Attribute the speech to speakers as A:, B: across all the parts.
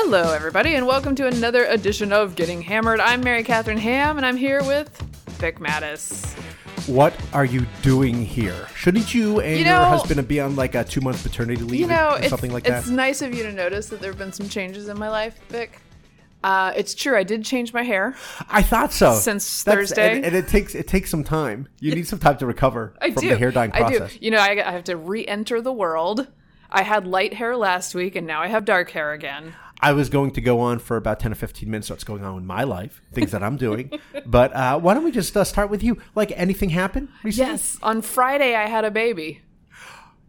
A: Hello, everybody, and welcome to another edition of Getting Hammered. I'm Mary Katharine Ham, and I'm here with Vic Matus.
B: What are you doing here? Shouldn't you and
A: You
B: your
A: know-
B: husband be on like a two month paternity leave
A: You know,
B: or
A: it's,
B: something like that?
A: it's nice of you to notice that there have been some changes in my life, Vic. Uh, it's true, I did change my hair.
B: I thought so.
A: Since Thursday.
B: and, and it takes it takes some time. You need some time to recover
A: I
B: from
A: do.
B: the hair dyeing
A: I
B: process.
A: do. You know, I, I have to re-enter the world. I had light hair last week, and now I have dark hair again.
B: I was going to go on for about ten or fifteen minutes. What's going on in my life? Things that I'm doing. but uh, why don't we just uh, start with you? Like anything happen recently?
A: Yes, on Friday I had a baby.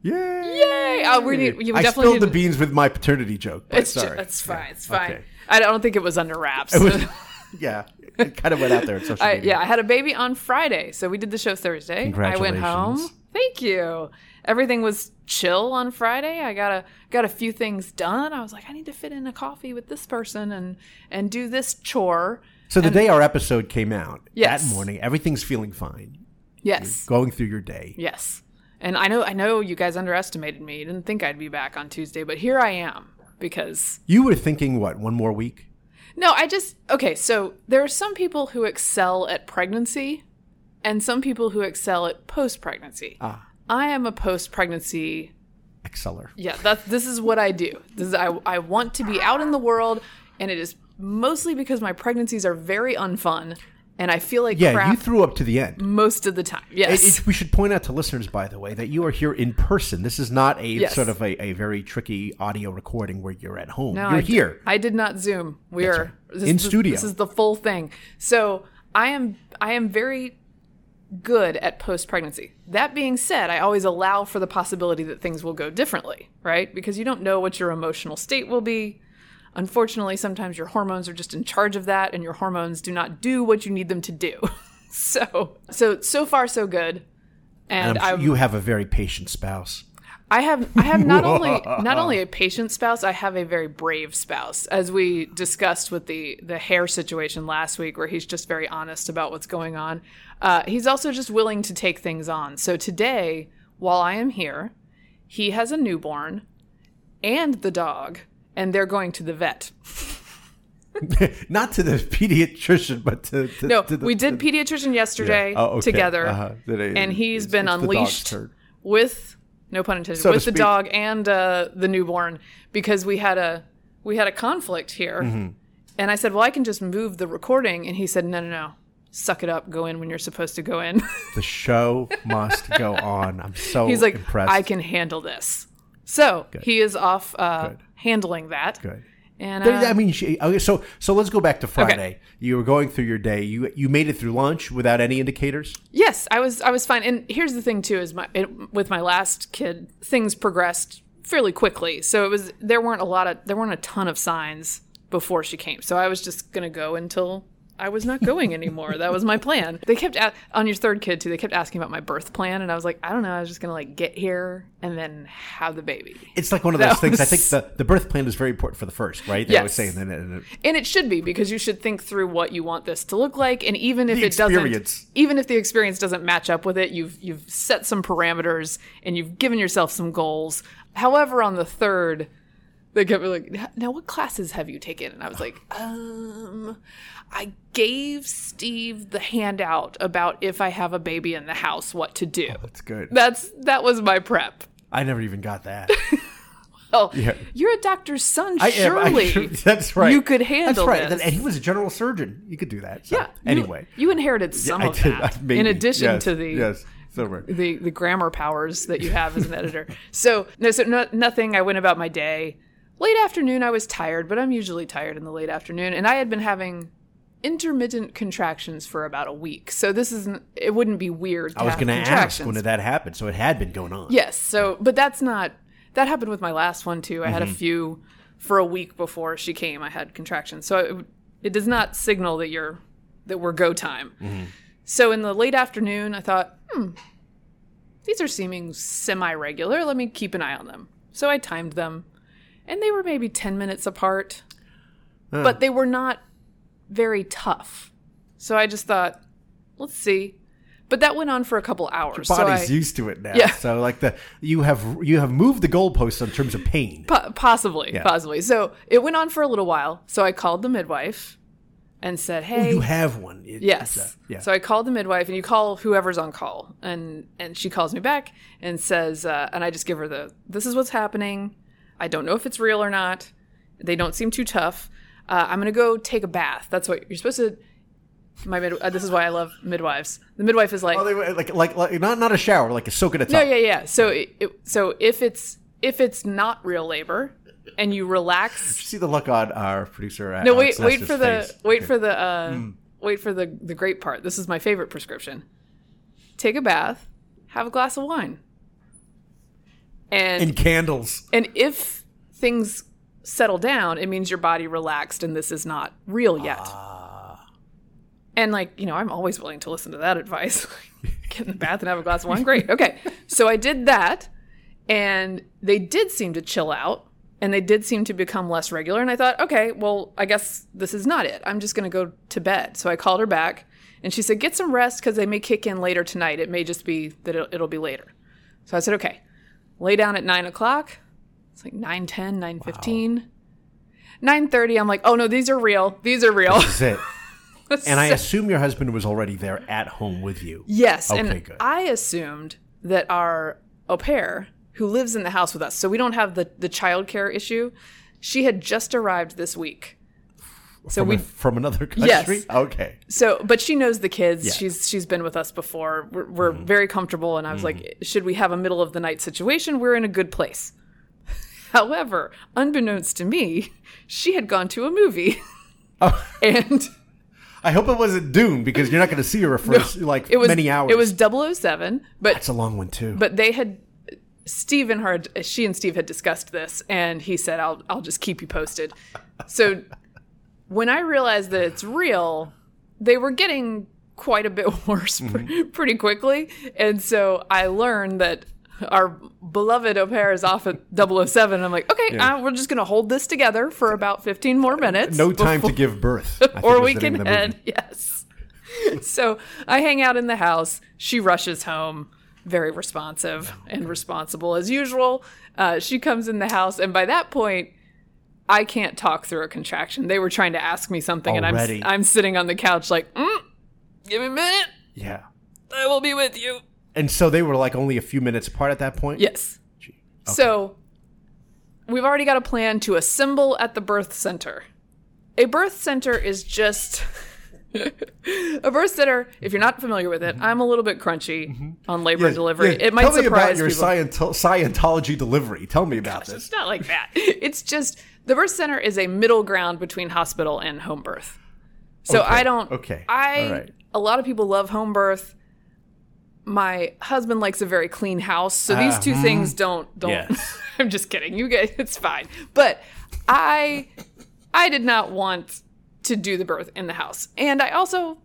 B: Yay!
A: Yay! Oh, we need- we
B: I
A: definitely
B: spilled the beans with my paternity joke. But
A: It's ju-
B: sorry.
A: it's fine.
B: Yeah.
A: It's fine.
B: Okay.
A: I don't think it was under wraps.
B: It was, yeah, it kind of went out there social
A: I,
B: media.
A: yeah, I had a baby on Friday, so we did the show Thursday. Congratulations. I went home. Thank you. Everything was chill on Friday. I got a got a few things done. I was like, I need to fit in a coffee with this person and and do this chore.
B: So the day our episode came out,
A: Yes.
B: that morning, everything's feeling fine.
A: Yes,
B: Going through your day.
A: yes. And I know I know you guys underestimated me. You didn't think I'd be back on Tuesday, but here I am because
B: You were thinking what? One more week?
A: No, I just okay. So there are some people who excel at pregnancy, and some people who excel at post pregnancy.
B: Ah.
A: I am a post pregnancy.
B: Exceller.
A: Yeah, that this is what I do. This is I I want to be out in the world, and it is mostly because my pregnancies are very unfun, and I feel like
B: Yeah,
A: crap
B: you threw up to the end.
A: most of the time. Yes,
B: it- we should point out to listeners, by the way, that you are here in person. This is not a
A: Yes.
B: sort of a, a very tricky audio recording where you're at home.
A: No,
B: you're
A: I,
B: here.
A: I did not Zoom. We
B: That's
A: are
B: right.
A: this
B: In
A: is-
B: studio.
A: This is the full thing. So I am I am very good at post pregnancy. That being said, I always allow for the possibility that things will go differently, right? Because you don't know what your emotional state will be. Unfortunately, sometimes your hormones are just in charge of that, and your hormones do not do what you need them to do. so, so so far so good. And,
B: And I'm
A: I,
B: sure you have a very patient spouse.
A: I have I have not only not only a patient spouse, I have a very brave spouse. As we discussed with the the hair situation last week, where he's just very honest about what's going on. Uh, he's also just willing to take things on. So today, while I am here, he has a newborn and the dog, and they're going to the vet.
B: not to the pediatrician, but to, to
A: No,
B: to the,
A: we did pediatrician yesterday
B: Oh, okay.
A: together,
B: Uh-huh.
A: And he's
B: it's-
A: been
B: it's
A: unleashed with no pun intended
B: So
A: with the dog and uh, the newborn because we had a we had a conflict here,
B: Mm-hmm.
A: and I said, "Well, I can just move the recording," and he said, "No, no, no." Suck it up. Go in when you're supposed to go in.
B: The show must go on. I'm so
A: He's like,
B: impressed.
A: I can handle this. So he is off uh, handling that.
B: Good.
A: And
B: But, I
A: uh,
B: mean, she, okay, so so let's go back to Friday. You were going through your day. You you made it through lunch without any indicators.
A: Yes, I was I was fine. And here's the thing too: is my it, with my last kid, things progressed fairly quickly. So it was there weren't a lot of there weren't a ton of signs before she came. So I was just gonna go until I was not going anymore. that was my plan. They kept a- on your third kid too. They kept asking about my birth plan, and I was like, I don't know. I was just gonna like get here and then have the baby.
B: It's like one of
A: That
B: those things. I think the, the birth plan is very important for the first, right?
A: Yes.
B: and and,
A: And it should be because you should think through what you want this to look like, and even if it doesn't, even if the experience doesn't match up with it, you've you've set some parameters and you've given yourself some goals. However, on the third, they kept me like, "Now, what classes have you taken?" And I was like, "Um, I gave Steve the handout about if I have a baby in the house, what to do."
B: that's good.
A: That's that was my prep.
B: I never even got that.
A: Oh,
B: Yeah.
A: you're a doctor's son,
B: I am. I-
A: surely.
B: that's right.
A: You could handle
B: That's right.
A: this.
B: And he was a general surgeon. You could do that. So,
A: Yeah.
B: Anyway,
A: you, inherited some
B: I
A: of
B: did.
A: that
B: maybe.
A: in addition
B: Yes,
A: to the
B: yes. So right.
A: the the grammar powers that you have as an editor. So no, so no, nothing. I went about my day. Late afternoon, I was tired, but I'm usually tired in the late afternoon, and I had been having intermittent contractions for about a week. So this isn't. It wouldn't be weird. To
B: I was going to ask when did that happen? So it had been going on.
A: Yes. So, but that's not. That happened with my last one too. I had a
B: Mm-hmm.
A: few for a week before she came. I had contractions, so it, it does not signal that you're that we're go time.
B: Mm-hmm.
A: So in the late afternoon, I thought, hmm, these are seeming semi regular. Let me keep an eye on them. So I timed them, and they were maybe ten minutes apart, but they were not very tough. So I just thought, let's see. But that went on for a couple hours. so
B: Body's
A: I-
B: used to it now.
A: Yeah.
B: So like the you have you have moved the goalposts in terms of pain.
A: Po- possibly,
B: Yeah.
A: possibly. So it went on for a little while. So I called the midwife and said, "Hey,
B: Oh, You have one. It-
A: yes."
B: a- yeah.
A: So I called the midwife, and you call whoever's on call, and and she calls me back and says, uh, and I just give her the, "This is what's happening. I don't know if it's real or not. They don't seem too tough. Uh, I'm gonna go take a bath. That's what you're supposed to." My mid- uh, this is why I love midwives. The midwife is like,
B: Oh, they like like like not not a shower, like a soak in a tub.
A: No, yeah, yeah. So, it, it, so if it's if it's not real labor, and you relax,
B: See the look on our producer.
A: no, wait, wait for the wait for the uh,
B: Hmm.
A: wait for the the great part. This is my favorite prescription. Take a bath, have a glass of wine, and
B: and candles.
A: and if things settle down, it means your body relaxed, and this is not real yet.
B: Ah.
A: And like, you know, I'm always willing to listen to that advice. Get in the bath and have a glass of wine. Great. Okay. So I did that and they did seem to chill out and they did seem to become less regular. And I thought, okay, well, I guess this is not it. I'm just going to go to bed. So I called her back and she said, get some rest because they may kick in later tonight. It may just be that it'll, it'll be later. So I said, okay, lay down at nine o'clock. It's like 9 10, 9 15. 9.30 i'm like oh no these are real these are real
B: That's it. And I assume your husband was already there at home with you.
A: Yes,
B: Okay,
A: and
B: good.
A: I assumed that our au pair, who lives in the house with us, so we don't have the the childcare issue. She had just arrived this week, so
B: from,
A: we
B: from another country.
A: Yes.
B: Okay.
A: so but she knows the kids.
B: Yeah. Mm-hmm.
A: She's she's been with us before. We're, we're very comfortable, and I was like, should we have a middle of the night situation? We're in a good place. However, unbeknownst to me, she had gone to a movie,
B: Oh,
A: and
B: I hope it wasn't Dune because you're not going to see her for like
A: it was
B: many hours.
A: It was 007, but
B: That's a long one too.
A: but they had Steve and her she and Steve had discussed this and he said I'll I'll just keep you posted. So when I realized that it's real, they were getting quite a bit worse pr- pretty quickly. And so I learned that our beloved au pair is off at 007. I'm like, okay,
B: Yeah.
A: uh, we're just going to hold this together for about 15 more minutes.
B: no time
A: before-
B: to give birth.
A: Or we can head. Yes. so I hang out in the house. She rushes home, very responsive and responsible as usual. Uh, she comes in the house, and by that point, I can't talk through a contraction. They were trying to ask me something,
B: Already.
A: and I'm I'm sitting on the couch like, mm, give me a minute.
B: Yeah.
A: I will be with you.
B: And so they were like only a few minutes apart at that point.
A: Yes. So we've already got a plan to assemble at the birth center. A birth center is just a birth center. If you're not familiar with it, I'm a little bit crunchy on labor and delivery. It might
B: Tell me about
A: surprise
B: your
A: people.
B: Sciento- Scientology delivery. Tell me about this.
A: It's not like that. It's just the birth center is a middle ground between hospital and home birth. So
B: Okay,
A: I don't.
B: okay,
A: I.
B: right.
A: A lot of people love home birth. My husband likes a very clean house, so these two uh-huh. things don't don't.
B: Yes.
A: I'm just kidding. You guys, it's fine. But I, I did not want to do the birth in the house, and I also,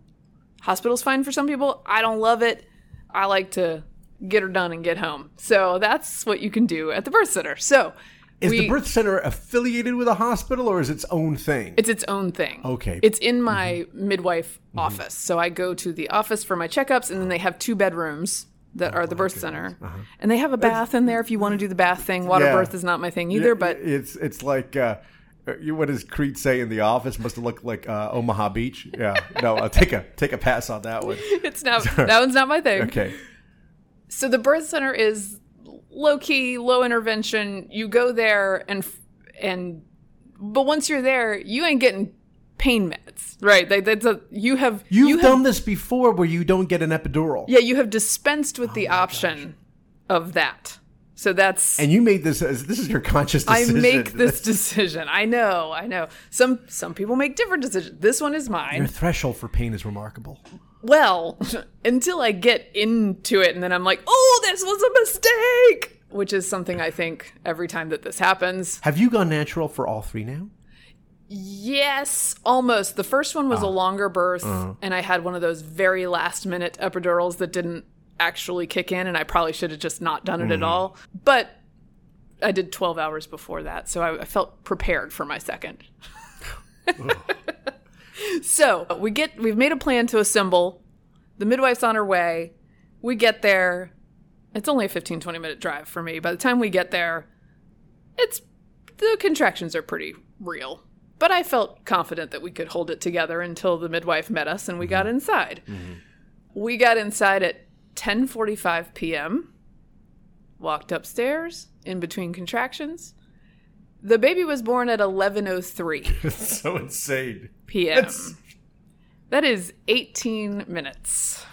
A: hospital's fine for some people. I don't love it. I like to get her done and get home. So that's what you can do at the birth center. So
B: Is
A: we-
B: the birth center affiliated with a hospital or is it its own thing?
A: It's its own thing.
B: Okay.
A: It's in my midwife office. So I go to the office for my checkups, and then they have two bedrooms that are the birth center. And they have a bath in there if you want to do the bath thing. Water
B: Yeah.
A: birth is not my thing either, but
B: it's it's like uh, what does Creed say in the office? Must have looked like uh, Omaha Beach. Yeah, no, I'll take a take a pass on that one.
A: it's not that one's not my thing.
B: Okay,
A: So the birth center is low key, low intervention. You go there and and but once you're there, you ain't getting pain meds, right? They, that's a, you have
B: you've
A: you have
B: done this before where you don't get an epidural,
A: Yeah, you have dispensed with oh the option of that. So that's
B: and you made this as this is your conscious decision.
A: I make this decision. I know, I know. Some some people make different decisions. This one is mine.
B: Your threshold for pain is remarkable.
A: Well, until I get into it and then I'm like, "Oh, this was a mistake." Which is something I think every time that this happens.
B: Have you gone natural for all three now?
A: Yes, almost. The first one
B: Ah.
A: was a longer birth
B: Uh-huh.
A: and I had one of those very last minute epidurals that didn't actually kick in and I probably should have just not done it
B: Mm-hmm.
A: at all. But I did 12 hours before that, so I, I felt prepared for my second. so we get we've made a plan to assemble. The midwife's on her way. we get there. It's only a 15, 20 minute drive for me. By the time we get there, it's the contractions are pretty real. But I felt confident that we could hold it together until the midwife met us and we got mm-hmm. inside. Mm-hmm. We got inside at 10:45 p.m. Walked upstairs in between contractions. The baby was born at 11:03
B: so insane.
A: p.m.
B: That's-
A: That is 18 minutes.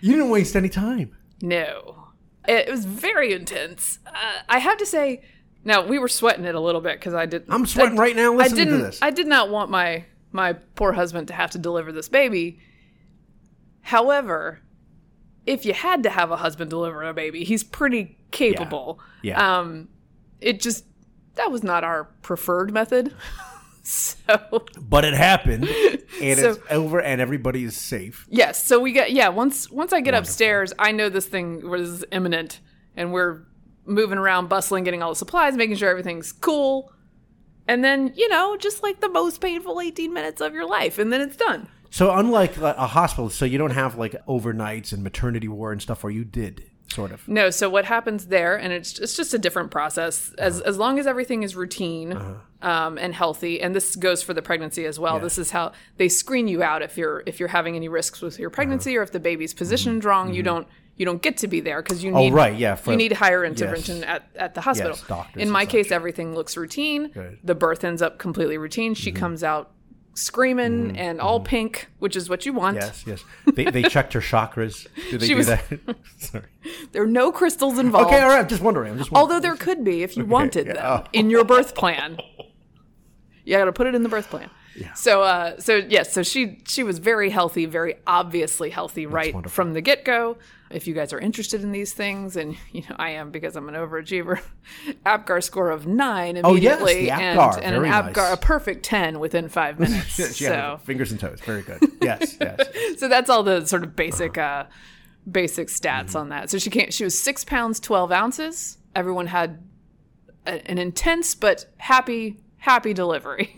B: You didn't waste any time.
A: No. It was very intense. Uh, I have to say, now we were sweating it a little bit because I didn't.
B: I'm sweating
A: I,
B: right now
A: I didn't.
B: to this.
A: I did not want my my poor husband to have to deliver this baby. However, if you had to have a husband deliver a baby, he's pretty capable.
B: Yeah.
A: Um, it just that was not our preferred method. so
B: but it happened, and
A: So-
B: it's over, and everybody is safe.
A: Yes. So we get yeah. Once once I get upstairs, I know this thing was imminent, and we're moving around, bustling, getting all the supplies, making sure everything's cool, and then you know, just like the most painful eighteen minutes of your life, and then it's done.
B: So unlike a hospital, so you don't have like overnights and maternity ward and stuff, where you did sort of.
A: No. So what happens there, and it's it's just a different process. As uh-huh. as long as everything is routine. Uh-huh. Um, and healthy, and this goes for the pregnancy as well. This is how they screen you out if you're if you're having any risks with your pregnancy uh-huh. or if the baby's positioned mm-hmm. wrong. You mm-hmm. don't you don't get to be there because you oh, need
B: Oh, right, yeah, for-
A: you need higher intervention at, at the hospital.
B: Yes, doctors
A: In my
B: such.
A: case, everything looks routine.
B: Good. Mm-hmm.
A: The birth ends up completely routine. She mm-hmm. comes out screaming and all pink, which is what you want.
B: Yes, yes. They, they checked her chakras. Do they
A: She
B: do
A: was-
B: that? Sorry.
A: There are no crystals involved.
B: Okay, all right. I'm just wondering. I'm just wondering.
A: Although there could be if you wanted
B: yeah,
A: them
B: oh.
A: in your birth plan. You got to put it in the birth plan. So, uh, so yes, so she she was very healthy, very obviously healthy right from the get go. If you guys are interested in these things, and you know I am because I'm an overachiever, APGAR score of nine
B: Oh, yes,
A: immediately,
B: the
A: and,
B: APGAR,
A: and an APGAR
B: nice.
A: a perfect ten within five minutes. So
B: fingers and toes. Very good. Yes, yes.
A: so that's all the sort of basic uh basic stats on that so she can't she was six pounds 12 ounces everyone had a, an intense but happy happy delivery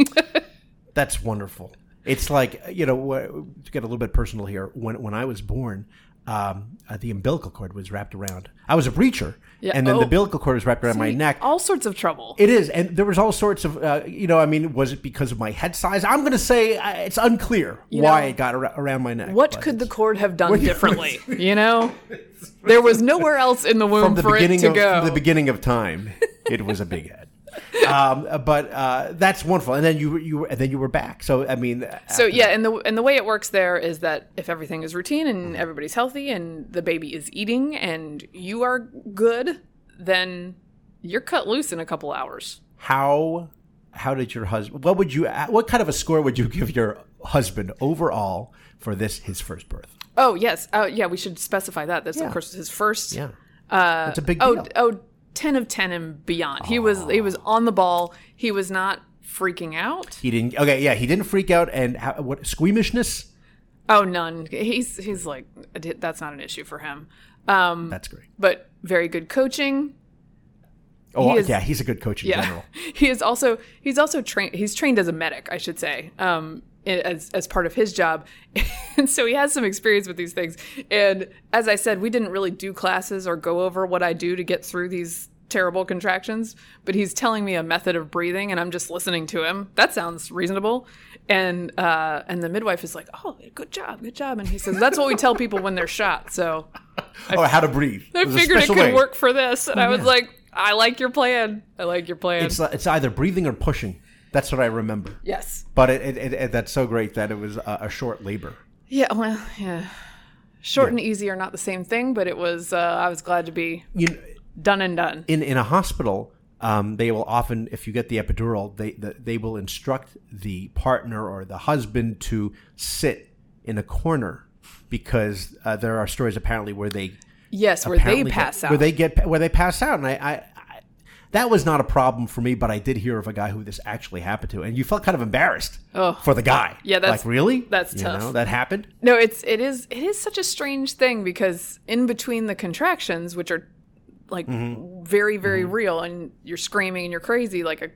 B: That's wonderful. It's like you know to get a little bit personal here. When when I was born, um, uh, the umbilical cord was wrapped around. I was a breacher,
A: Yeah,
B: and then
A: oh.
B: the umbilical cord was wrapped around my neck.
A: all sorts of trouble
B: It is, and there was all sorts of, uh, you know, I mean, was it because of my head size? I'm going to say uh, it's unclear why
A: know,
B: it got ar- around my neck.
A: what could the cord have done differently you know there was nowhere else in the womb
B: from the
A: for it to
B: of
A: go
B: from the beginning of time? It was a big head. Um, but uh, that's wonderful, and then you you and then you were back. So I mean,
A: So yeah, and the and the way it works there is that if everything is routine and everybody's healthy and the baby is eating and you are good, then you're cut loose in a couple hours.
B: how how did your husband? What would you? What kind of a score would you give your husband overall for this his first birth?
A: Oh yes, uh, yeah. We should specify that. This
B: Yeah.
A: of course is his first.
B: Yeah, uh, it's a big
A: Oh
B: deal.
A: oh, 10 of ten and beyond. He was he was on the ball. He was not freaking out.
B: He didn't. Okay, yeah, he didn't freak out. And how, what squeamishness?
A: Oh none. He's he's like that's not an issue for him. Um,
B: That's great.
A: but very good coaching.
B: Oh,
A: he is-
B: yeah, he's a good coach in
A: Yeah,
B: general.
A: he is also he's also trained. He's trained as a medic, I should say, um, as as part of his job, and so he has some experience with these things. And as I said, we didn't really do classes or go over what I do to get through these terrible contractions. But he's telling me a method of breathing, and I'm just listening to him. That sounds reasonable. And uh, and the midwife is like, "Oh, good job, good job," and he says, "That's what we tell people when they're shot." So
B: oh, how to breathe.
A: I figured it could
B: way. Oh,
A: work for this, and I was like, "I like your plan. I like your plan."
B: It's it's either breathing or pushing. That's what I remember.
A: yes.
B: But it, it, it, that's so great that it was a, a short labor.
A: Yeah, well, yeah. Short and easy are not the same thing, but it was. Uh, I was glad to be
B: You know,
A: done and done.
B: in in a hospital, um, they will often, if you get the epidural, they the, they will instruct the partner or the husband to sit in a corner because uh, there are stories apparently where they
A: Yes, where they pass out.
B: where they get where they pass out, and I, I that was not a problem for me, but I did hear of a guy who this actually happened to, and you felt kind of embarrassed for the guy.
A: Yeah, that's-
B: like really
A: that's
B: you
A: tough.
B: Know, that happened.
A: no, it's it is it is such a strange thing because in between the contractions, which are like
B: Mm-hmm.
A: very very real, and you're screaming and you're crazy like a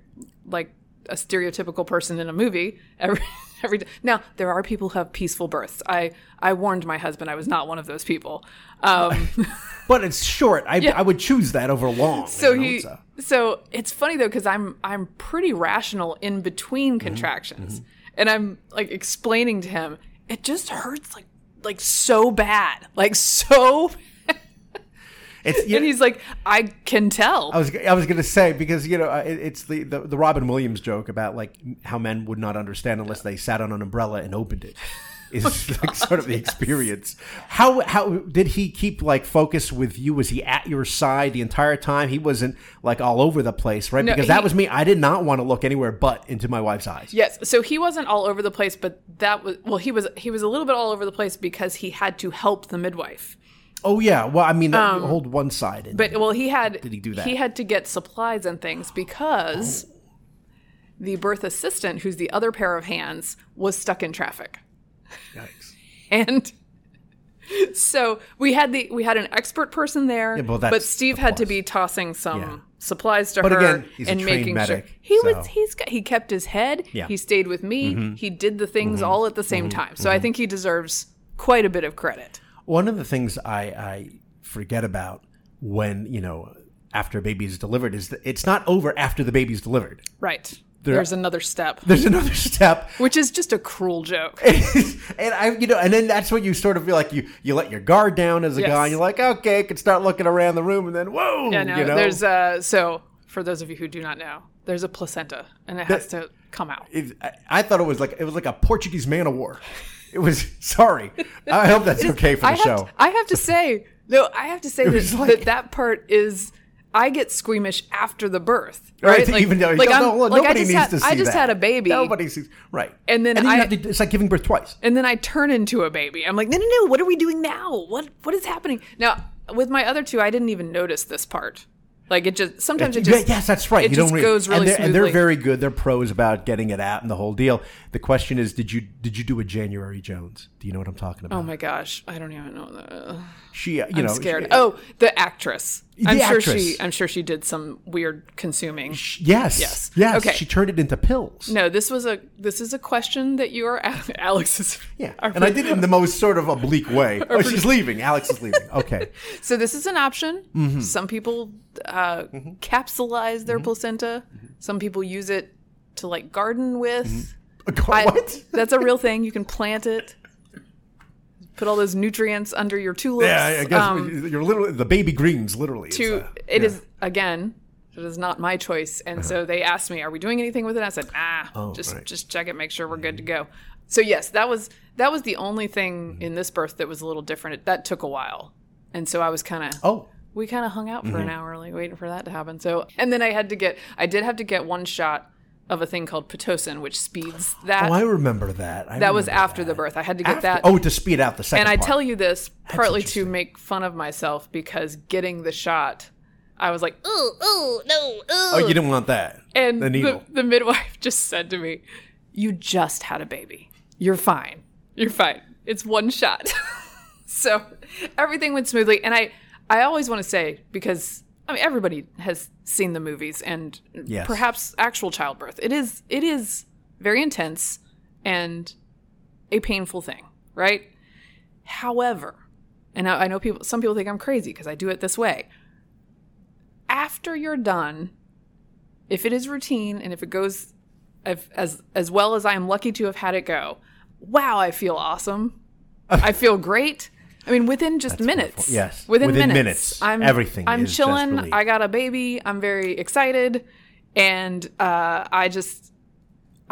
A: like a stereotypical person in a movie every every day. Now there are people who have peaceful births. I I warned my husband I was not one of those people. Um,
B: But it's short. I, I would choose that over long.
A: so
B: you know,
A: he
B: so-
A: so it's funny though because I'm I'm pretty rational in between
B: Mm-hmm.
A: contractions, and I'm like explaining to him it just hurts like like so bad, like so.
B: It's you
A: And he's like, I can tell.
B: I was I was gonna say because you know uh, it, it's the, the the Robin Williams joke about like how men would not understand unless they sat on an umbrella and opened it. Is
A: Oh
B: like sort of the experience. How how did he keep like focus with you? Was he at your side the entire time? He wasn't like all over the place, right?
A: No,
B: because that was me. I did not want to look anywhere but into my wife's eyes.
A: Yes, so he wasn't all over the place, but that was well, he was he was a little bit all over the place because he had to help the midwife.
B: Oh yeah. Well, I mean, hold one side. And,
A: Um, But well, he had
B: Did he do that?
A: He had to get supplies and things because the birth assistant, who's the other pair of hands, was stuck in traffic,
B: Yikes.
A: and so we had the we had an expert person there,
B: well,
A: but Steve
B: a
A: had to be tossing some
B: Yeah.
A: supplies to
B: But
A: her
B: again, he's
A: and
B: trained
A: making
B: medic,
A: sure he
B: so-
A: was he's got, he kept his head.
B: Yeah. Mm-hmm.
A: He stayed with me. He did the things all at the same time. So I think he deserves quite a bit of credit.
B: One of the things I, I forget about when you know after a baby is delivered is that it's not over after the baby's delivered.
A: Right. There's another step,
B: There's another step,
A: which is just a cruel joke.
B: and I, you know, and then that's when you sort of feel like you you let your guard down as a
A: Yes.
B: guy, and you're like, okay, I can start looking around the room, and then whoa,
A: Yeah, no,
B: you know,
A: there's uh so for those of you who do not know, there's a placenta and it has to come out.
B: It- I, I thought it was like it was like a Portuguese man of war. It was sorry. I hope that's okay for the
A: I
B: show.
A: to, I have to say, no, I have to say that,
B: like-
A: that that part is I get squeamish after the birth,
B: Right,
A: right?
B: even though
A: like,
B: no,
A: like
B: nobody needs
A: had,
B: to see
A: I just
B: that.
A: had a baby,
B: Nobody sees right,
A: And then
B: and then
A: I-
B: to, it's like giving birth twice.
A: and then I turn into a baby. I'm like, no, no, no, what are we doing now? What what is happening now? With my other two, I didn't even notice this part. Like it just sometimes it just
B: yes, that's right.
A: It
B: you
A: just
B: don't really,
A: goes really
B: and they're, and they're very good. They're pros about getting it out and the whole deal. The question is, did you did you do a January Jones? Do you know what I'm talking about?
A: Oh my gosh, I don't even know. That.
B: she, you
A: I'm
B: know,
A: scared.
B: she-
A: oh, the actress. I'm
B: The
A: sure
B: actress.
A: she. I'm sure she did some weird consuming.
B: yes,
A: Yes.
B: yes.
A: Okay.
B: She turned it into pills.
A: No, this was a. This is a question that you are. Alex is.
B: Yeah, and I did it in the most sort of oblique way. Oh, she's leaving. Alex is leaving. Okay.
A: So this is an option.
B: Mm-hmm.
A: Some people uh, capsulize their placenta. Some people use it to like garden with. I-
B: what?
A: that's a real thing. You can plant it. Put all those nutrients under your tulips.
B: Yeah, I- guess
A: Um,
B: you're literally the baby greens. Literally, is,
A: to
B: uh,
A: it
B: yeah.
A: is again it is not my choice and so they asked me are we doing anything with it i said ah
B: Oh,
A: just
B: right.
A: just check it make sure we're good to go so yes that was that was the only thing in this birth that was a little different It- that took a while and so i was kind of
B: Oh,
A: we kind of hung out
B: Mm-hmm.
A: for an hour like waiting for that to happen so and then i had to get i did have to get one shot of a thing called pitocin which speeds that
B: oh, I remember that. I
A: that was
B: remember
A: after the birth i had to get
B: After-
A: that
B: Oh, to speed out the second.
A: and I
B: part.
A: tell you this partly to make fun of myself because getting the shot, I was like, ooh, ooh, no, ooh.
B: Oh, you didn't want that.
A: and
B: the
A: the, the midwife just said to me, You just had a baby. You're fine. You're fine. It's one shot. so everything went smoothly. And I, I always want to say, because I mean everybody has seen the movies and
B: Yes.
A: perhaps actual childbirth. It is it is very intense and a painful thing, right? However, and I, I know people some people think I'm crazy because I do it this way. After you're done, if it is routine and if it goes if, as as well as I am lucky to have had it go, wow, I feel awesome. I feel great. I mean, within just minutes.
B: wonderful. Yes.
A: within,
B: Within
A: minutes.
B: minutes.
A: I'm
B: Everything
A: I'm chilling. I got a baby. I'm very excited, and uh, I just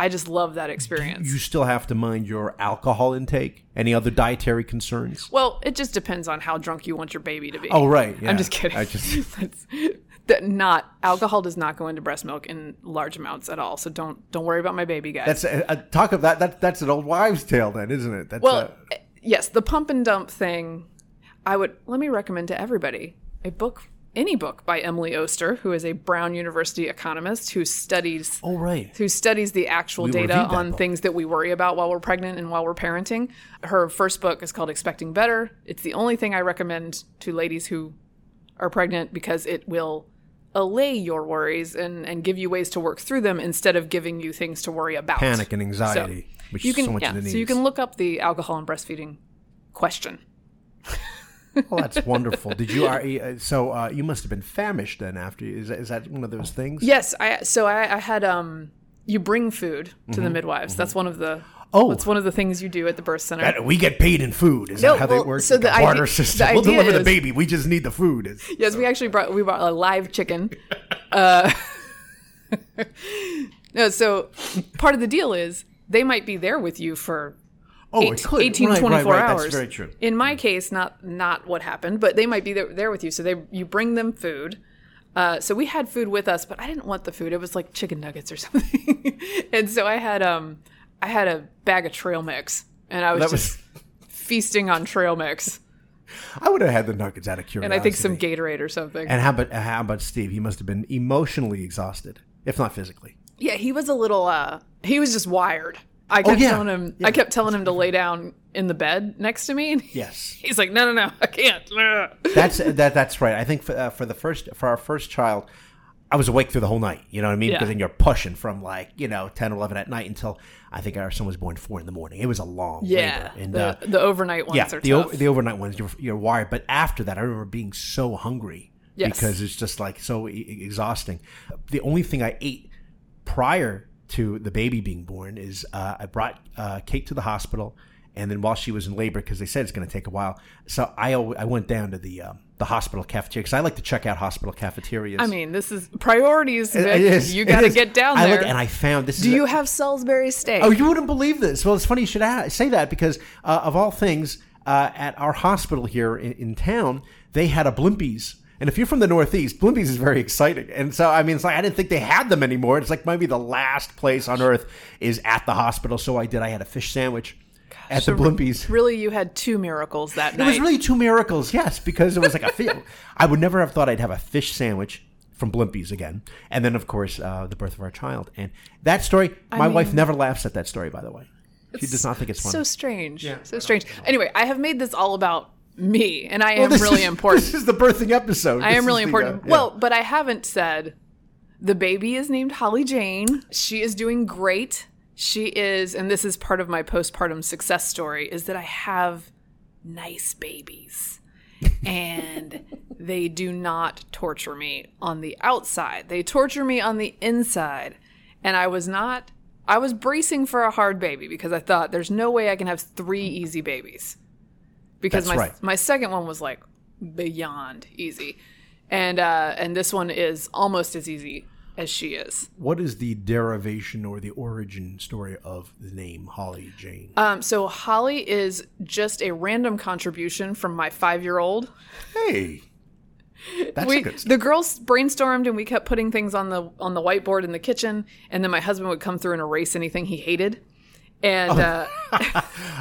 A: I just love that experience.
B: You still have to mind your alcohol intake. Any other dietary concerns?
A: Well, it just depends on how drunk you want your baby to be.
B: Oh, right. yeah.
A: I'm just kidding.
B: I just
A: That's, that not alcohol does not go into breast milk in large amounts at all. So don't don't worry about my baby, guys.
B: that's a, a talk of that. That that's an old wives' tale, then, isn't it? That's
A: well,
B: uh,
A: yes, the pump and dump thing. I would let me recommend to everybody a book, any book by Emily Oster, who is a Brown University economist who studies
B: oh right.
A: who studies the actual
B: We
A: data on
B: book.
A: things that we worry about while we're pregnant and while we're parenting. Her first book is called Expecting Better. It's the only thing I recommend to ladies who are pregnant because it will allay your worries and, and give you ways to work through them instead of giving you things to worry about.
B: Panic and anxiety, which
A: You
B: is
A: can
B: so
A: yeah,
B: the
A: so you can look up the alcohol and breastfeeding question.
B: Well, that's wonderful. Did you? Are, uh, so uh, you must have been famished then. After is that, is that one of those things?
A: Yes, I so I, I had um you bring food to the midwives. That's one of the
B: Mm-hmm. Oh.
A: that's one of the things you do at the birth center.
B: That- we get paid in food. Is
A: No,
B: that how
A: well,
B: they work?
A: so the
B: a barter
A: idea-
B: system.
A: the
B: we'll deliver the baby. We just need the food. It's-
A: Yes, we actually brought we brought a live chicken. Uh, no, so part of the deal is they might be there with you for
B: oh,
A: eight-
B: it could.
A: 18
B: right,
A: 24
B: right, right.
A: hours.
B: That's very true.
A: In my case, not not what happened, but they might be there, there with you. So they you bring them food. Uh, so we had food with us, but I didn't want the food. It was like chicken nuggets or something. and so I had um I had a bag of trail mix, and I was
B: That
A: just
B: was.
A: feasting on trail mix,
B: I would have had the nuggets out of curiosity.
A: and I think some Gatorade or something.
B: And how about how about Steve? He must have been emotionally exhausted, if not physically.
A: Yeah, he was a little uh he was just wired. I kept
B: Oh, yeah.
A: telling him
B: Yeah.
A: I kept telling him to lay down in the bed next to me and
B: Yes,
A: he's like, "No, no, no, I can't."
B: That's that. That's right. I think for, uh, for the first for our first child, I was awake through the whole night. You know what I mean?
A: Yeah.
B: Because then you're pushing from like you know 10, 11 at night until I think our son was born four in the morning. It was a long
A: Yeah.
B: labor. And
A: the,
B: uh,
A: the overnight ones
B: yeah,
A: are
B: the,
A: tough.
B: o- the overnight ones you're, you're wired. But after that, I remember being so hungry
A: Yes.
B: because it's just like so e- exhausting. The only thing I ate prior to the baby being born is uh, I brought uh, Kate to the hospital, and then while she was in labor, because they said it's going to take a while, so I al- I went down to the um, the hospital cafeteria because I like to check out hospital cafeterias.
A: I mean, this is priorities. Vic.
B: it is,
A: you got to get down
B: I
A: there.
B: looked and I found this.
A: Do
B: is a-
A: you have Salisbury steak?
B: Oh, you wouldn't believe this. Well, it's funny you should say that because uh, of all things, uh, at our hospital here in, in town, they had a Blimpies. And if you're from the Northeast, Blimpies is very exciting. And so, I mean, it's like I didn't think they had them anymore. It's like maybe the last place on earth is at the hospital. So I did. I had a fish sandwich at the Blimpies.
A: really, you had two miracles that
B: It
A: night.
B: It was really two miracles, yes, because it was like a feel. I would never have thought I'd have a fish sandwich from Blimpies again, and then of course uh, the birth of our child. And that story, my wife never laughs at that story. By the way, she does not think it's funny.
A: so strange. so strange. Anyway, I have made this all about me, and I am
B: This
A: really
B: is-
A: important.
B: This is the birthing episode.
A: I
B: This
A: am really
B: the,
A: important.
B: uh, yeah.
A: Well, but I haven't said the baby is named Holly Jane. She is doing great. She is, and this is part of my postpartum success story, is that I have nice babies. and they do not torture me on the outside. They torture me on the inside. And I was not I was bracing for a hard baby because I thought there's no way I can have three easy babies. Because
B: That's
A: my
B: right.
A: my second one was like beyond easy. And uh and this one is almost as easy as she is.
B: what is the derivation or the origin story of the name Holly Jane?
A: Um so Holly is just a random contribution from my 5-year-old.
B: hey, that's
A: we
B: good.
A: the girls brainstormed and we kept putting things on the on the whiteboard in the kitchen and then my husband would come through and erase anything he hated and uh,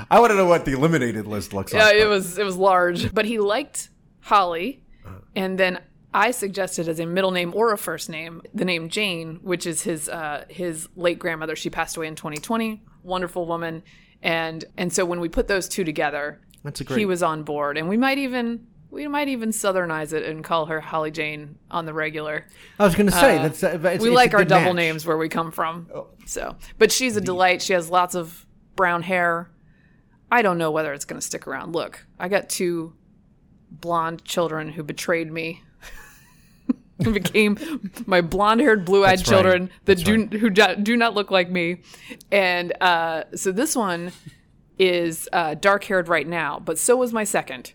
B: I want to know what the eliminated list looks like.
A: yeah, it was it was large but he liked holly and then i suggested as a middle name or a first name the name jane which is his uh, his late grandmother she passed away in 2020 wonderful woman and and so when we put those two together
B: That's a great.
A: he was on board and we might even we might even southernize it and call her holly jane on the regular
B: I was going to say that's. Uh, it's,
A: we
B: it's
A: like our double
B: match. Oh.
A: names where we come from. So, but she's a delight. She has lots of brown hair. I don't know whether it's going to stick around. Look, I got two blonde children who betrayed me. became my blonde-haired, blue-eyed
B: That's right.
A: children that
B: That's
A: do who do, do not look like me. And uh, so this one is uh, dark-haired right now, but so was my second.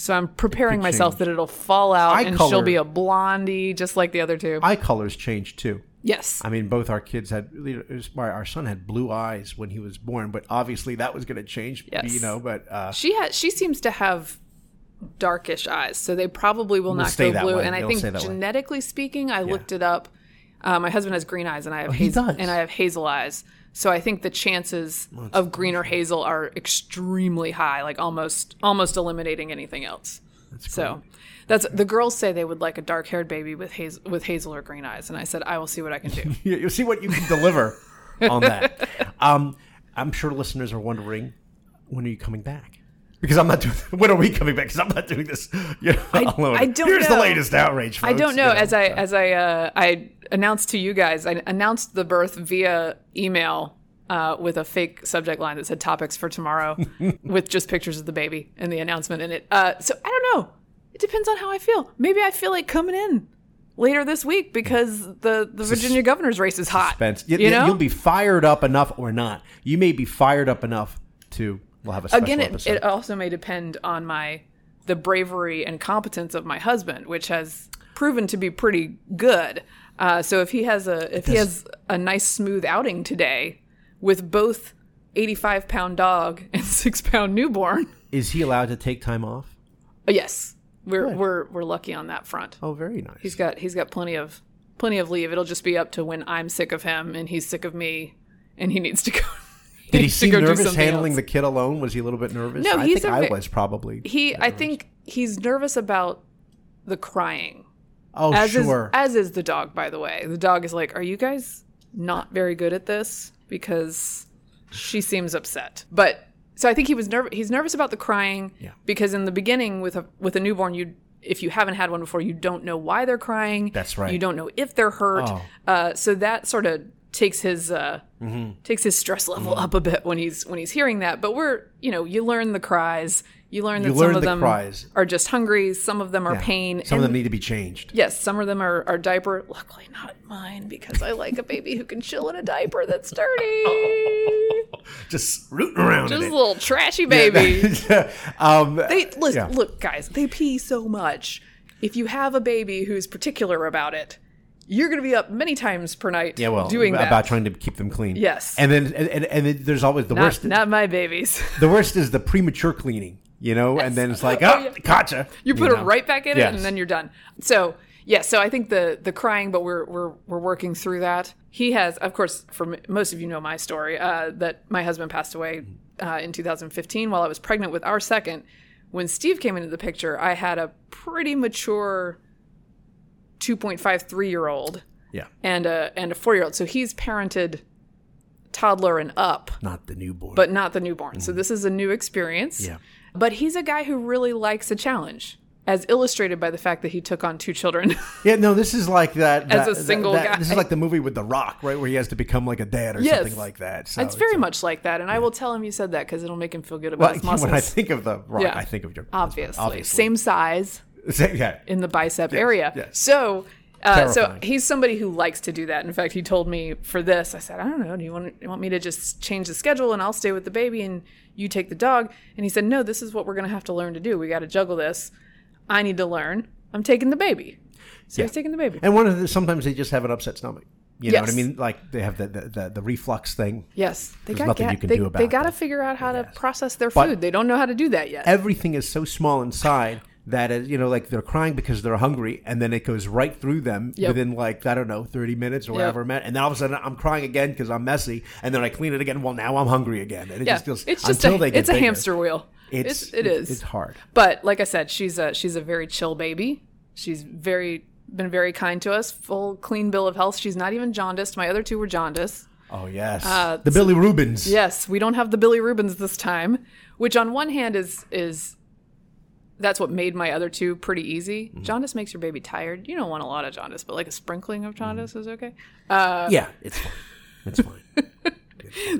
A: So I'm preparing myself that it'll fall out
B: Eye
A: and she'll be a blondie just like the other two.
B: Eye colors change too.
A: yes.
B: I mean, both our kids had. Our our son had blue eyes when he was born, but obviously that was going to change.
A: Yes.
B: You know, but uh,
A: She has. She seems to have darkish eyes, so they probably will not
B: stay
A: go blue.
B: way.
A: And I
B: They'll
A: think
B: that way.
A: genetically speaking, I looked it up. Uh, my husband has green eyes, and I have
B: Oh,
A: hazel, and I have hazel eyes. So I think the chances of green or hazel are extremely high, like almost almost eliminating anything else. so that's the girls say they would like a dark haired baby with hazel with hazel or green eyes, and I said I will see what I can do.
B: you- you'll see what you can deliver on that. Um, I'm sure listeners are wondering when are you coming back? Because I'm not doing. When are we coming back? Because I'm not doing this. You know, alone.
A: I don't
B: Here's the latest outrage.
A: I don't know.
B: you
A: As I
B: so.
A: as I uh, I announced to you guys, I announced the birth via email uh, with a fake subject line that said "topics for tomorrow," with just pictures of the baby and the announcement in it. Uh, so I don't know. It depends on how I feel. Maybe I feel like coming in later this week because the the Virginia governor's race is hot.
B: Suspense. You,
A: You know,
B: will be fired up enough or not. You may be fired up enough to. We'll have a
A: again, it, it also may depend on my the bravery and competence of my husband, which has proven to be pretty good. Uh, so if he has a if he has a nice smooth outing today with both eighty five pound dog and six pound newborn,
B: Is he allowed to take time off?
A: uh, yes, we're we're we're lucky on that front.
B: Oh, very nice.
A: He's got he's got plenty of plenty of leave. It'll just be up to when I'm sick of him and he's sick of me, and he needs to go.
B: Did he seem nervous handling
A: else.
B: the kid alone? Was he a little bit nervous?
A: No,
B: I
A: he's
B: think
A: a
B: I was probably.
A: He, I think he's nervous about the crying.
B: oh,
A: as
B: sure.
A: is as is the dog by the way the dog is like are you guys not very good at this because she seems upset but so i think he was nervous he's nervous about the crying
B: Yeah.
A: because in the beginning with a with a newborn you if you haven't had one before you don't know why they're crying
B: That's right.
A: you don't know if they're hurt
B: Oh.
A: uh, so that sort of takes his uh,
B: Mm-hmm.
A: takes his stress level up a bit when he's when he's hearing that but we're you know you learn the cries you learn that
B: You
A: some of
B: the
A: them
B: cries.
A: are just hungry some of them are
B: Yeah.
A: pain
B: Some of them need to be changed.
A: Yes, some of them are, are diaper. Luckily, not mine because I like a baby who can chill in a diaper that's dirty.
B: Just rooting around
A: Just a
B: it.
A: little trashy baby.
B: um,
A: They listen,
B: Yeah.
A: look, guys. They pee so much. If you have a baby who's particular about it, you're going to be up many times per night.
B: yeah, well,
A: doing that.
B: about trying to keep them clean.
A: Yes.
B: and then and, and, and then there's always the
A: not,
B: worst.
A: not my babies.
B: The worst is the premature cleaning. You know, and then it's like, oh,
A: yeah.
B: gotcha.
A: You put
B: know?
A: it right back in it, and then you're done. So yeah, so I think the the crying, but we're we're we're working through that. He has, of course, for most of you know my story uh, that my husband passed away uh, in 2015 while I was pregnant with our second. When Steve came into the picture, I had a pretty mature 2.5 three year old
B: Yeah,
A: and a and a four year old. So he's parented toddler and up
B: not the newborn.
A: but not the newborn. So this is a new experience.
B: Mm-hmm. Yeah.
A: But he's a guy who really likes a challenge, as illustrated by the fact that he took on two children.
B: yeah, no, this is like that.
A: As
B: that-
A: a single
B: that-
A: guy.
B: This is like the movie with The Rock, right, where he has to become like a dad or
A: Yes.
B: something like that. So
A: it's very much like that, and I will tell him you said that because it'll make him feel good about
B: Well,
A: his muscles.
B: when I think of The Rock,
A: Yeah.
B: I think of your husband,
A: obviously. same size
B: yeah.
A: in the bicep area.
B: yes.
A: So. Uh, so he's somebody who likes to do that. In fact, he told me for this, I said, I don't know, do you want, you want me to just change the schedule and I'll stay with the baby and you take the dog? And he said, No, this is what we're going to have to learn to do. We got to juggle this. I need to learn. I'm taking the baby. So he's taking the baby.
B: And one of the sometimes they just have an upset stomach. You know what I mean? Like they have the the, the, the reflux thing.
A: Yes, they
B: There's
A: got
B: nothing you can
A: they,
B: do about
A: They got to figure out how to process their
B: But-
A: food. They don't know how to do that yet.
B: Everything is so small inside that is, you know, like they're crying because they're hungry, and then it goes right through them
A: Yep.
B: within like I don't know, thirty minutes or whatever. man. And then all of a sudden, I'm crying again because I'm messy, and then I clean it again. Well, now I'm hungry again, and it
A: yeah,
B: just feels
A: it's just
B: until
A: a,
B: they get
A: it's a
B: bigger,
A: hamster wheel.
B: It's,
A: It's, it is.
B: It's hard.
A: But like I said, she's a she's a very chill baby. She's very been very kind to us. Full clean bill of health. She's not even jaundiced. My other two were jaundiced.
B: Oh yes,
A: Uh,
B: the bilirubins.
A: Yes, we don't have the bilirubins this time, which on one hand is is that's what made my other two pretty easy.
B: Mm-hmm.
A: Jaundice makes your baby tired. You don't want a lot of jaundice, but like a sprinkling of jaundice
B: Mm-hmm.
A: is okay. Uh,
B: yeah, it's fine. It's fine.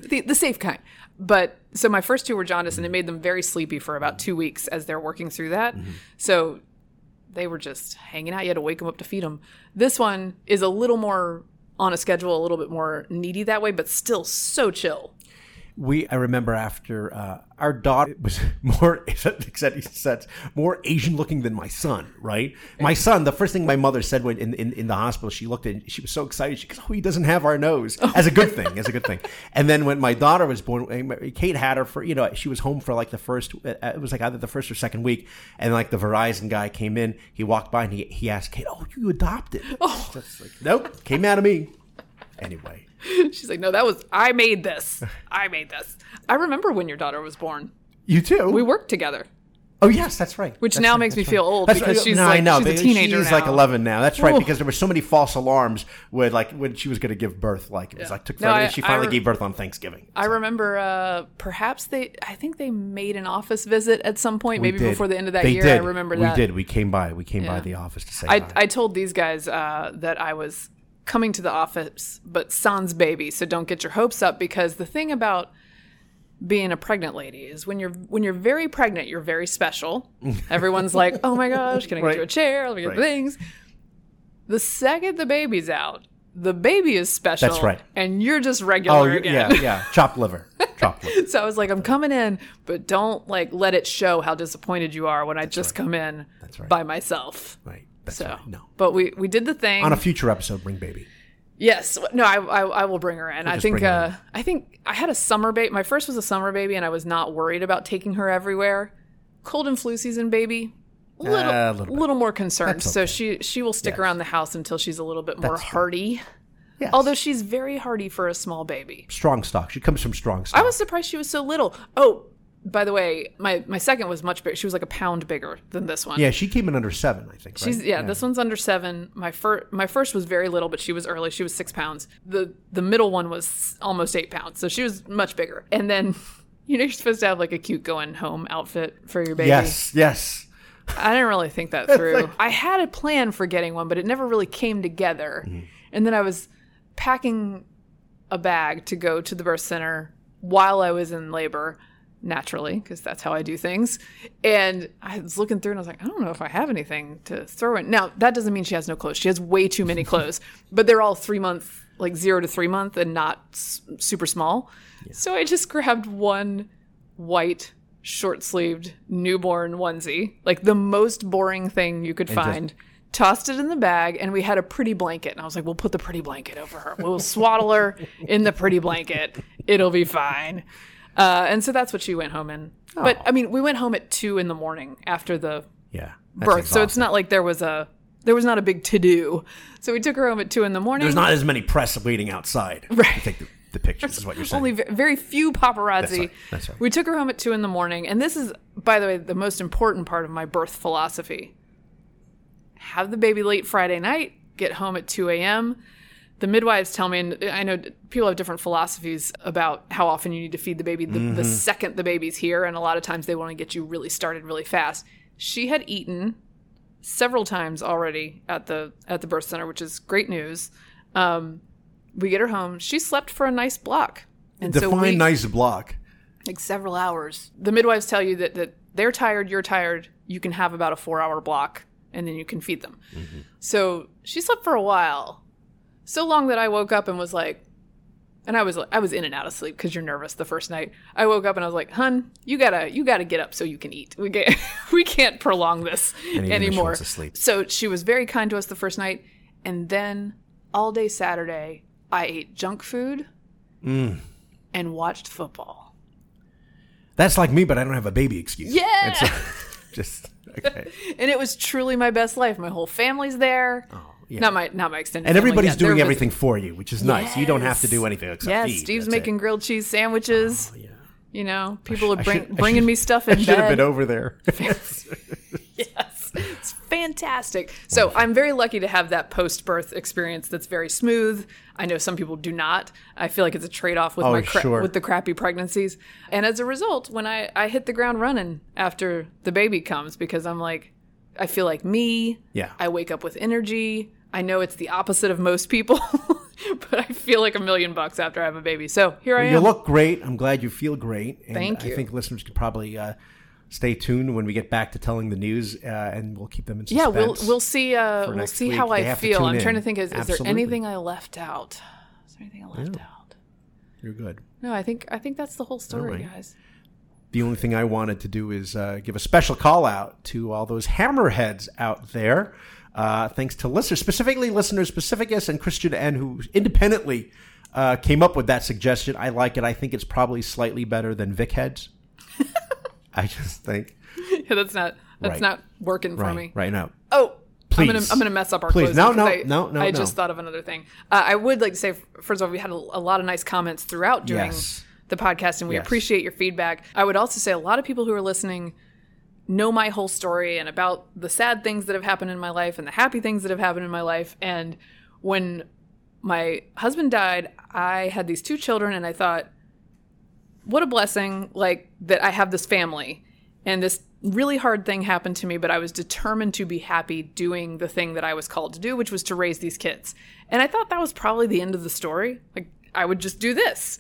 A: the, the safe kind. But so my first two were jaundice, and it made them very sleepy for about two weeks as they're working through that.
B: Mm-hmm.
A: So they were just hanging out. You had to wake them up to feed them. This one is a little more on a schedule, a little bit more needy that way, but still so chill.
B: We I remember after uh, our daughter was more except said more Asian looking than my son. Right, my son. The first thing my mother said when in, in, in the hospital, she looked at, she was so excited. She goes, "Oh, he doesn't have our nose," as a good thing, as a good thing. And then when my daughter was born, eh, Kate had her for you know she was home for like the first uh, it was like either the first or second week, and like the Verizon guy came in, he walked by and he he asked Kate, "Oh, you adopted?" Oh, Just like, nope, came out of me. Anyway.
A: She's like, no, that was, I made this. I made this. I remember when your daughter was born.
B: You too.
A: We worked together.
B: Oh yes, that's right.
A: Which
B: That's
A: now
B: right,
A: makes me
B: that's
A: feel old
B: That's
A: because
B: right.
A: she's
B: No,
A: like-
B: I know,
A: she's a teenager
B: She's like 11 now. That's right
A: Ooh.
B: because there were so many false alarms with like when she was going to give birth. Like it was
A: Yeah.
B: like took
A: No. I-
B: and she finally gave birth on Thanksgiving.
A: I remember uh, perhaps they, I think they made an office visit at some point,
B: We
A: maybe
B: did.
A: before the end of that
B: They
A: year.
B: Did.
A: I remember that we
B: did. We came by. We came by the office to say
A: I,
B: hi.
A: I told these guys uh, that I was coming to the office, but sans baby, so don't get your hopes up because the thing about being a pregnant lady is when you're when you're very pregnant, you're very special. Everyone's like, "Oh my gosh, can I get
B: Right.
A: you a chair? Let me get
B: Right.
A: things." The second the baby's out, the baby is special.
B: That's right.
A: and you're just
B: oh
A: regular
B: you-
A: again.
B: yeah, yeah. Chopped liver. Chopped liver.
A: So I was like, I'm coming in, but don't like let it show how disappointed you are when I just come in
B: That's right.
A: by myself.
B: Right. That's
A: So
B: right. No.
A: but we we did the thing.
B: On a future episode, bring baby.
A: yes, no, I, I I will bring her in. I think uh I think I had a summer baby. My first was a summer baby, and I was not worried about taking her everywhere. Cold and flu season baby. Little,
B: Uh, a little
A: little, more concerned.
B: That's
A: So she she will stick
B: Yes.
A: around the house until she's a little bit more
B: That's
A: hardy.
B: Yes.
A: Although she's very hardy for a small baby.
B: strong stock. She comes from strong stock.
A: I was surprised she was so little. Oh, by the way, my my second was much bigger. She was like a pound bigger than this one.
B: yeah, she came in under seven, I think. Right?
A: She's yeah, this one's under seven. My first my first was very little, but she was early. She was six pounds. The the middle one was almost eight pounds, so she was much bigger. And then you know you're supposed to have like a cute going home outfit for your baby.
B: Yes, yes.
A: I didn't really think that through. I had a plan for getting one, but it never really came together.
B: Mm-hmm.
A: And then I was packing a bag to go to the birth center while I was in labor, naturally, because that's how I do things. And I was looking through and I was like, I don't know if I have anything to throw in. Now, that doesn't mean she has no clothes. She has way too many clothes, but they're all three month, like zero to three month and not s- super small. So I just grabbed one white short sleeved newborn onesie, like the most boring thing you could find. Tossed it in the bag, and we had a pretty blanket. And I was like, "We'll put the pretty blanket over her. We'll swaddle her in the pretty blanket. It'll be fine." Uh, and so that's what she went home in. But I mean, we went home at two in the morning after the
B: Yeah.
A: birth, so it's not like there was a there was not a big to do. So we took her home at two in the morning.
B: There's not as many press waiting outside
A: Right.
B: to take the, the pictures, is what you're saying.
A: only very few paparazzi.
B: That's right. That's right.
A: We took her home at two in the morning, and this is, by the way, the most important part of my birth philosophy. Have the baby late Friday night, get home at two a.m. The midwives tell me, and I know people have different philosophies about how often you need to feed the baby the,
B: Mm-hmm.
A: the second the baby's here, and a lot of times they want to get you really started really fast. She had eaten several times already at the at the birth center, which is great news. Um, we get her home. She slept for a nice block, and
B: Define
A: so we,
B: nice block.
A: like several hours. The midwives tell you that, that they're tired, you're tired. You can have about a four hour block, and then you can feed them. So she slept for a while, so long that I woke up and was like, and I was I was in and out of sleep because you're nervous the first night. I woke up and I was like, "Hun, you gotta you gotta get up so you can eat. We can't we can't prolong this
B: she
A: anymore." So she was very kind to us the first night, and then all day Saturday I ate junk food
B: Mm.
A: and watched football.
B: That's like me, but I don't have a baby excuse.
A: Yeah!
B: Uh, just okay.
A: and it was truly my best life. My whole family's there.
B: Oh, yeah.
A: Not my not my extended.
B: And
A: family
B: everybody's
A: yet.
B: Doing everything for you, which is nice. You don't have to do anything except
A: Yeah,
B: feed.
A: Steve's
B: That's it.
A: making grilled cheese sandwiches.
B: Oh, yeah.
A: You know, people are bring,
B: should-
A: bringing
B: should-
A: me stuff
B: I
A: in
B: should have been over there.
A: yes, it's fantastic. So I'm very lucky to have that post-birth experience. That's very smooth. I know some people do not. I feel like it's a trade-off with
B: Oh,
A: my cra-
B: sure.
A: with the crappy pregnancies. And as a result, when I I hit the ground running after the baby comes, because I'm like, I feel like me.
B: Yeah.
A: I wake up with energy. I know it's the opposite of most people, but I feel like a million bucks after I have a baby. So here I am.
B: you look great. I'm glad you feel great. And
A: Thank
B: I think listeners could probably uh, stay tuned when we get back to telling the news, uh, and we'll keep them in
A: yeah, we'll we'll see. Uh, we'll see
B: week.
A: how
B: They
A: I feel. I'm trying to think. Is, is there anything I left out? Is there anything I left out?
B: You're good.
A: No, I think I think that's the whole story,
B: right.
A: guys.
B: The only thing I wanted to do is uh, give a special call out to all those hammerheads out there. Uh, thanks to listeners, specifically listeners Pacificus and Christian N, who independently uh, came up with that suggestion. I like it. I think it's probably slightly better than Vic heads. I just think.
A: Yeah, that's not that's
B: Right.
A: not working for
B: Right,
A: me.
B: right now.
A: Oh, I'm gonna
B: Please.
A: I'm gonna mess up our
B: Please. No, no,
A: I,
B: no, no,
A: I
B: no.
A: just thought of another thing. Uh, I would like to say first of all, we had a, a lot of nice comments throughout during
B: Yes.
A: the podcast, and we
B: Yes.
A: appreciate your feedback. I would also say a lot of people who are listening know my whole story and about the sad things that have happened in my life and the happy things that have happened in my life. And when my husband died, I had these two children, and I thought, what a blessing, like that I have this family. And this really hard thing happened to me, but I was determined to be happy doing the thing that I was called to do, which was to raise these kids. And I thought that was probably the end of the story. Like, I would just do this.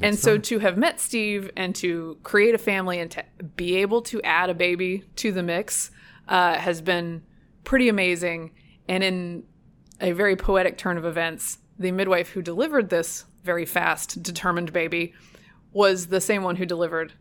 A: And so to have met Steve and to create a family and to be able to add a baby to the mix uh, has been pretty amazing. And in a very poetic turn of events, the midwife who delivered this very fast, determined baby was the same one who delivered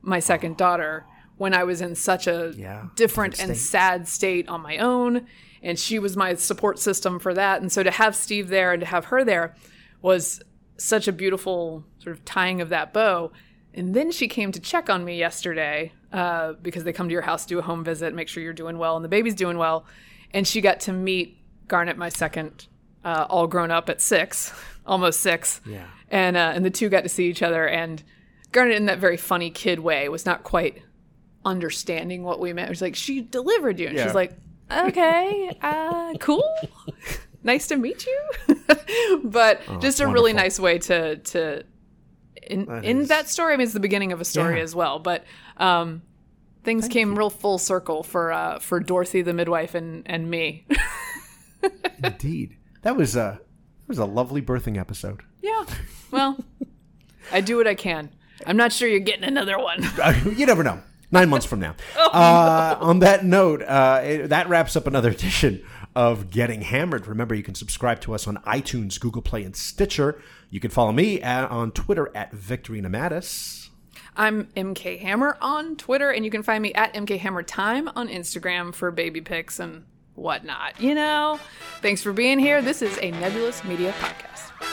A: my second daughter when I was in such a
B: Yeah,
A: different and sad state on my own. And she was my support system for that. And so to have Steve there and to have her there was such a beautiful sort of tying of that bow. And then she came to check on me yesterday uh, because they come to your house, do a home visit, make sure you're doing well and the baby's doing well. And she got to meet Garnet, my second, uh, all grown up at six, almost six.
B: Yeah.
A: And uh, and the two got to see each other. And Garnet, in that very funny kid way, was not quite understanding what we meant. It was like she delivered you, and
B: Yeah.
A: she's like, "Okay, uh, cool, nice to meet you." but just a really nice way to to in
B: That
A: in that story. I mean, it's the beginning of a story
B: Yeah.
A: as well, but. um Things came real full circle for uh, for Dorothy the midwife and, and me.
B: Indeed. That was a that was a lovely birthing episode.
A: yeah. Well, I do what I can. I'm not sure you're getting another one.
B: Uh, you never know. Nine months from now.
A: Oh,
B: uh, On that note, uh, it- that wraps up another edition of Getting Hammered. Remember, you can subscribe to us on iTunes, Google Play, and Stitcher. You can follow me at, on Twitter at Victorino Matus.
A: I'm MK Hammer on Twitter, and you can find me at MK Hammer Time on Instagram for baby pics and whatnot. You know, thanks for being here. This is a Nebulous Media podcast.